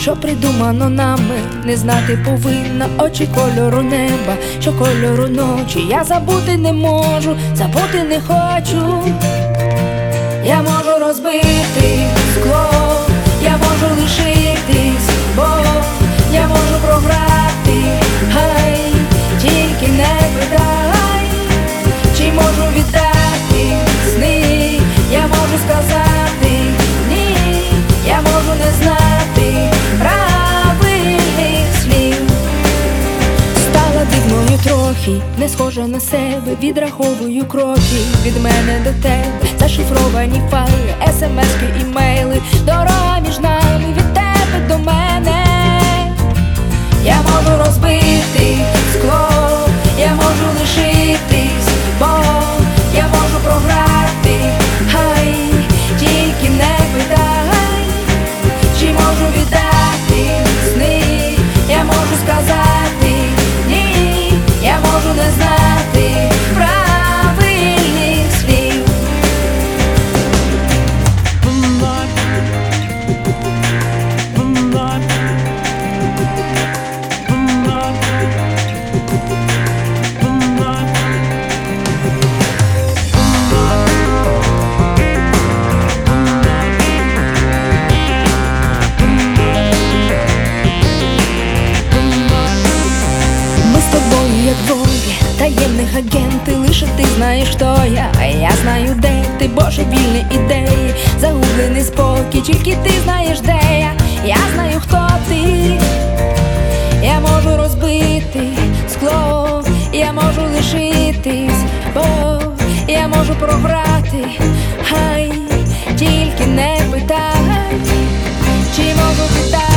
що придумано нами, не знати повинна очі кольору неба, що кольору ночі. Я забути не можу, забути не хочу. Я можу розбити трохи, не схожа на себе, відраховую кроки. Від мене до тебе, зашифровані файли, смски, імейли, дорога між нами контрагент, і лише ти знаєш, хто я. А я знаю, де ти боже вільні ідеї, загублений спокій, тільки ти знаєш, де я, я знаю, хто ти, я можу розбити скло, я можу лишитись, бо я можу програти, хай тільки не питай, чи можу питати.